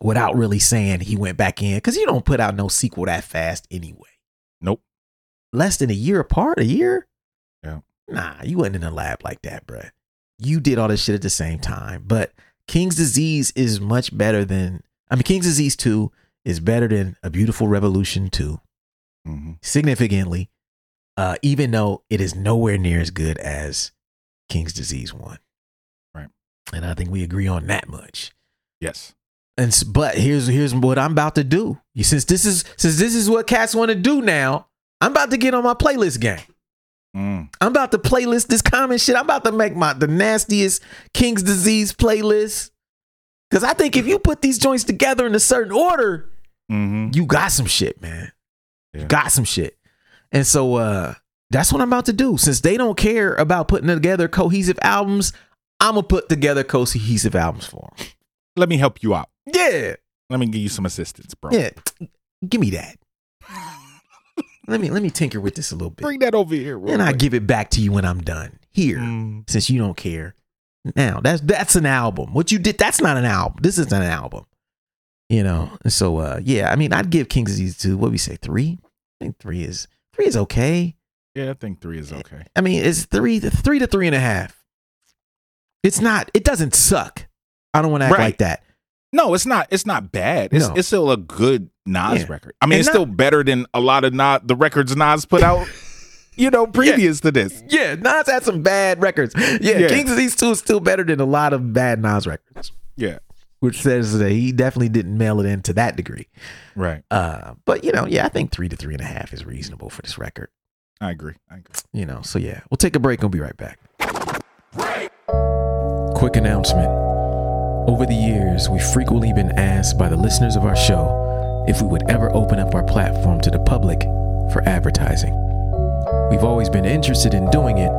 Without really saying he went back in. Cause you don't put out no sequel that fast anyway. Nope. Less than a year apart, a year? Yeah. Nah, you wasn't in a lab like that, bruh. You did all this shit at the same time. But King's Disease is much better than I mean King's Disease 2 is better than A Beautiful Revolution 2 Mhm. significantly, uh, even though it is nowhere near as good as King's Disease 1. Right. And I think we agree on that much. Yes. And but here's here's what I'm about to do. Since this is since this is what cats want to do now, I'm about to get on my playlist game. Mm. I'm about to playlist this common shit. I'm about to make my the nastiest King's Disease playlist. Cause I think if you put these joints together in a certain order, hmm you got some shit, man. You got some shit. And so uh that's what I'm about to do. Since they don't care about putting together cohesive albums, I'm gonna put together cohesive albums for them. Let me help you out. Yeah. Let me give you some assistance, bro. Yeah. Give me that. let me let me tinker with this a little bit. Bring that over here. And I give it back to you when I'm done. Here. Mm. Since you don't care. Now, that's that's an album. What you did, that's not an album. This is an album. You know. And so uh yeah, I mean I'd give King's Disease two, what we say, three? I think three is three is okay. Yeah, I think three is okay. I mean, it's three, three to three and a half. It's not. It doesn't suck. I don't want to act Right. like that. No, it's not. It's not bad. It's No. it's still a good Nas Yeah. record. I mean, And it's not- still better than a lot of Nas, the records Nas put out. you know, previous to this. Yeah, Nas had some bad records. Yeah, Yeah. King's Disease two is still better than a lot of bad Nas records, Yeah. which says that he definitely didn't mail it in to that degree. Right. Uh, but you know, yeah, I think three to three and a half is reasonable for this record. I agree. I agree. You know, so yeah, we'll take a break. We'll be right back. Quick announcement. Over the years, we've frequently been asked by the listeners of our show if we would ever open up our platform to the public for advertising. We've always been interested in doing it,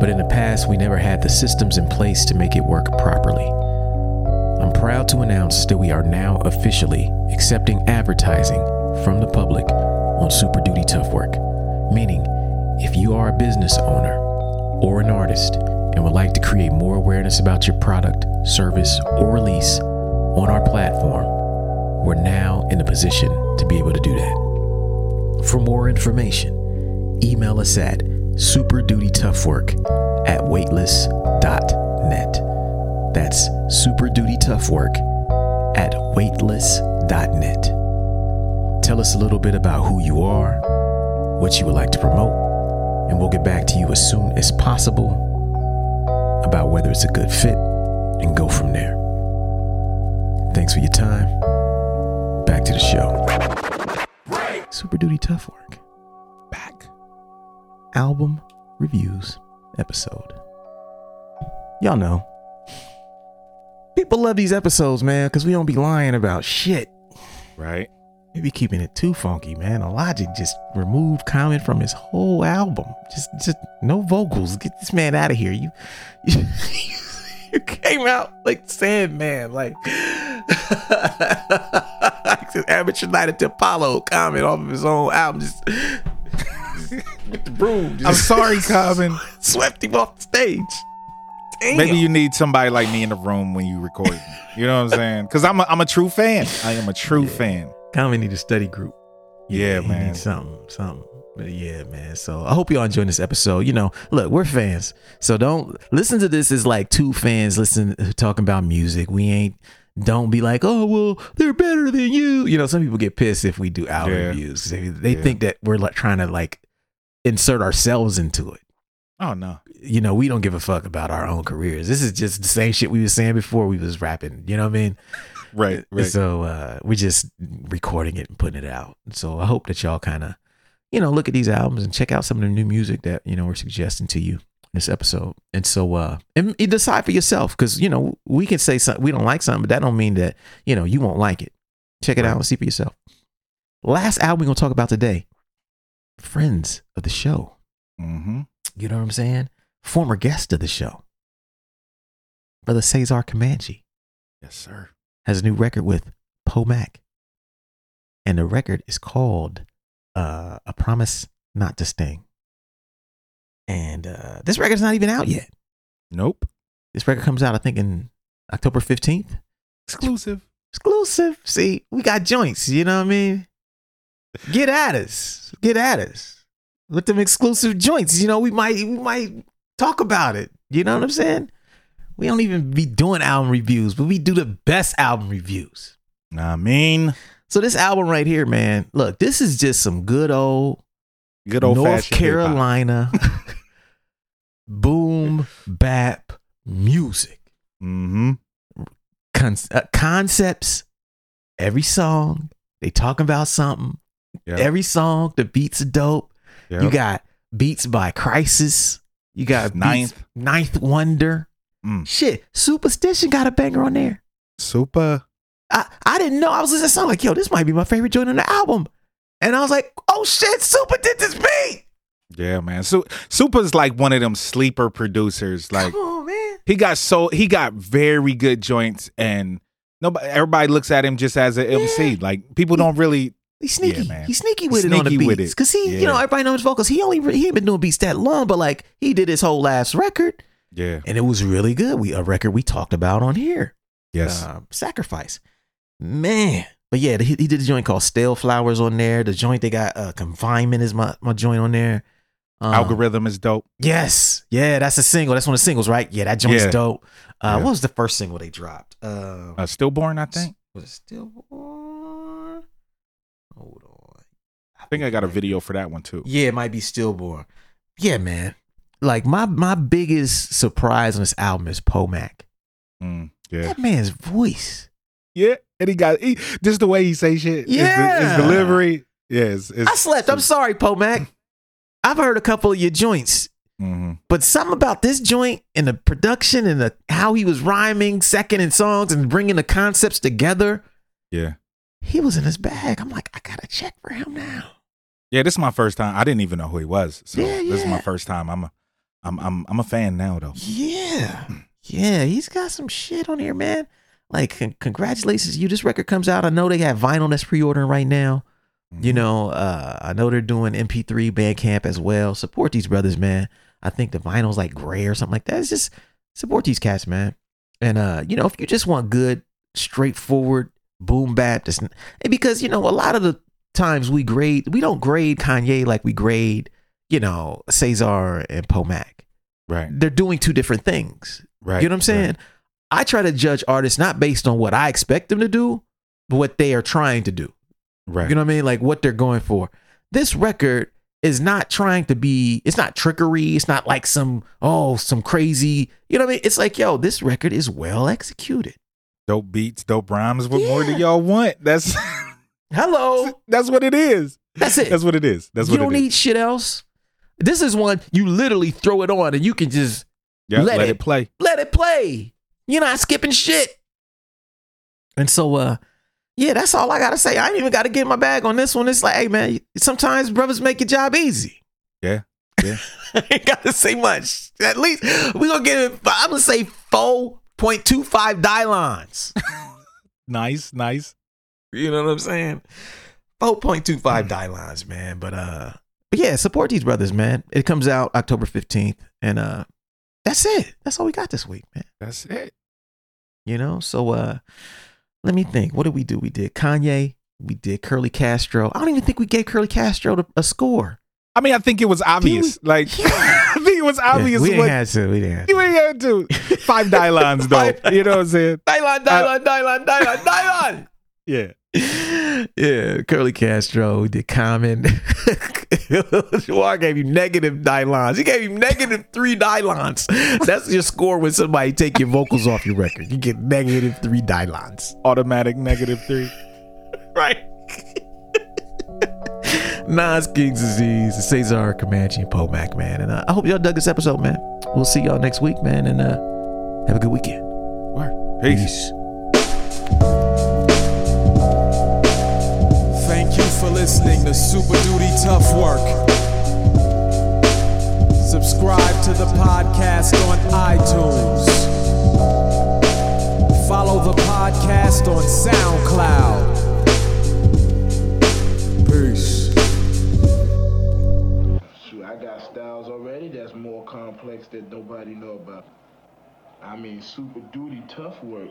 but in the past, we never had the systems in place to make it work properly. I'm proud to announce that we are now officially accepting advertising from the public on Super Duty Tough Work. Meaning, if you are a business owner or an artist and would like to create more awareness about your product, service, or release on our platform, we're now in a position to be able to do that. For more information, email us at superdutytoughwork at weightless.net. That's superdutytoughwork at weightless.net. Tell us a little bit about who you are, what you would like to promote, and we'll get back to you as soon as possible about whether it's a good fit and go from there. Thanks for your time. Back to the show. Super Duty Tough Work Back. album reviews episode. Y'all know. People love these episodes, man, because we don't be lying about shit. Right. We be keeping it too funky, man. Logic just removed Common from his whole album. Just, just no vocals. Get this man out of here. You, you, you came out like Sandman, like amateur night at the Apollo. Common off of his own album, just, with the broom. I'm sorry, Common. swept him off the stage. Damn. Maybe you need somebody like me in the room when you record. You know what I'm saying? Because I'm a, I'm a true fan. I am a true fan. Common need a study group. Yeah, he man. needs something, something. But yeah, man. So I hope y'all enjoying this episode. You know, look, we're fans, so don't listen to this as like two fans listen uh, talking about music. We ain't. Don't be like, oh well, they're better than you. You know, some people get pissed if we do album Yeah. reviews. They, they Yeah. think that we're like trying to like insert ourselves into it. Oh no. You know, we don't give a fuck about our own careers. This is just the same shit we was saying before we was rapping. You know what I mean? Right. Right. So uh, we're just recording it and putting it out. So I hope that y'all kind of, you know, look at these albums and check out some of the new music that you know we're suggesting to you in this episode. And so, uh, and you decide for yourself because you know we can say something we don't like something, but that don't mean that you know you won't like it. Check it out and see for yourself. Last album we're gonna talk about today, friends of the show. mm-hmm. You know what I'm saying? Former guest of the show, brother Cesar Comanche Yes, sir. Has a new record with Pomac. And the record is called uh, A Promise Not to Sting. And uh, this record's not even out yet. Nope. This record comes out, I think, in October 15th. Exclusive. Exclusive. See, we got joints, you know what I mean? Get at us. Get at us. With them exclusive joints. You know, we might we might talk about it. You know what I'm saying? We don't even be doing album reviews, but we do the best album reviews. I mean, So this album right here, man, look, this is just some good old good old North Carolina boom bap music. Mm-hmm. Con- uh, concepts. Every song they talking about something. Yeah. Every song the beats are dope. Yep. You got beats by Khrysis. You got Ninth. beats- Ninth Wonder. Mm. Shit, Supastition got a banger on there. Super. I, I didn't know. I was listening to song like, yo, this might be my favorite joint on the album. And I was like, oh shit, Super did this beat. Yeah, man. So Super's like one of them sleeper producers. Like Come on, man. he got so he got very good joints, and nobody everybody looks at him just as an MC. Like people don't really. He's sneaky. man. He's sneaky with it on the Sneaky with beats. it. Cause he, you know, everybody knows his vocals. He only he ain't been doing beats that long, but like he did his whole last record, Yeah. and it was really good. We a record we talked about on here. Yes. Uh, Sacrifice. Man. But yeah, he, he did a joint called Stale Flowers on there. The joint they got uh Confinement is my, my joint on there. Um, Algorithm is dope. Yes. Yeah, that's a single. That's one of the singles, right? Yeah, that joint's Yeah. dope. Uh, Yeah. What was the first single they dropped? Uh, Uh, Stillborn, I think. was it Stillborn? Hold on. I think I got a video for that one too. Yeah, it might be Stillborn. Yeah, man. Like my my biggest surprise on this album is Pomac. Mm, yeah. That man's voice. Yeah. And he got he, just the way he say shit. Yeah. His, delivery. Yeah. It's, it's, I slept. I'm sorry, Pomac. I've heard a couple of your joints, Mhm. but something about this joint and the production and the how he was rhyming, second in songs and bringing the concepts together. Yeah. He was in his bag. I'm like, I gotta check for him now. Yeah. This is my first time. I didn't even know who he was. So Yeah, this is my first time. I'm a, I'm, I'm, I'm a fan now though. Yeah. Yeah, he's got some shit on here, man. Like, con- congratulations you. This record comes out. I know they got vinyl that's pre-ordering right now. Mm-hmm. You know, uh, I know they're doing MP3 Bandcamp as well. Support these brothers, man. I think the vinyl's like gray or something like that. It's just support these cats, man. And uh, you know, if you just want good, straightforward boom bap, just because you know, a lot of the times we grade, we don't grade Kanye like we grade, you know, Cesar and Pomac. Right. They're doing two different things. Right. You know what I'm saying? I try to judge artists not based on what I expect them to do, but what they are trying to do. Right. You know what I mean? Like what they're going for. This record is not trying to be, it's not trickery. It's not like some, oh, some crazy, you know what I mean? It's like, yo, this record is well executed. dope beats, dope rhymes. What more do y'all want? That's Hello. that's what it is. That's it. That's what it is. That's you what you don't need shit else. This is one you literally throw it on and you can just Yeah, let let, it- it play. let it play. You're not skipping shit. And so, uh, yeah, that's all I gotta say. I ain't even gotta get my bag on this one. It's like, hey man, sometimes brothers make your job easy. Yeah. Yeah. I ain't gotta say much. At least we gonna get it. I'm gonna say four point two five Dylons. nice, nice. You know what I'm saying? Four point two five Dylons, man. But uh, but yeah, support these brothers, man. It comes out October fifteenth, and uh, that's it. That's all we got this week, man. That's it. You know, so uh, let me think. What did we do? We did Kanye. We did Curly Castro. I don't even think we gave Curly Castro a score. I mean, I think it was obvious. Like, I think it was obvious. Yeah, we didn't what, have to. We didn't have you to. had to. Five Dylons, though. you know what I'm saying? Dylon, Dylon, Dylon, Dylon, Dylon. Yeah. Yeah, Curly Castro. Did Common. Jawar gave you negative Dylons. He gave you negative three Dylons. That's your score when somebody take your vocals off your record. You get negative three Dylons. Automatic negative three. Right. Nas King's Disease, Cesar Comanche, and Pomac, man. And uh, I hope y'all dug this episode, man. We'll see y'all next week, man. And uh, have a good weekend. Peace. Thank for listening to Super Duty Tough Work. Subscribe to the podcast on iTunes. Follow the podcast on SoundCloud. Peace. Shoot, I got styles already that's more complex that nobody know about. I mean, super duty tough work.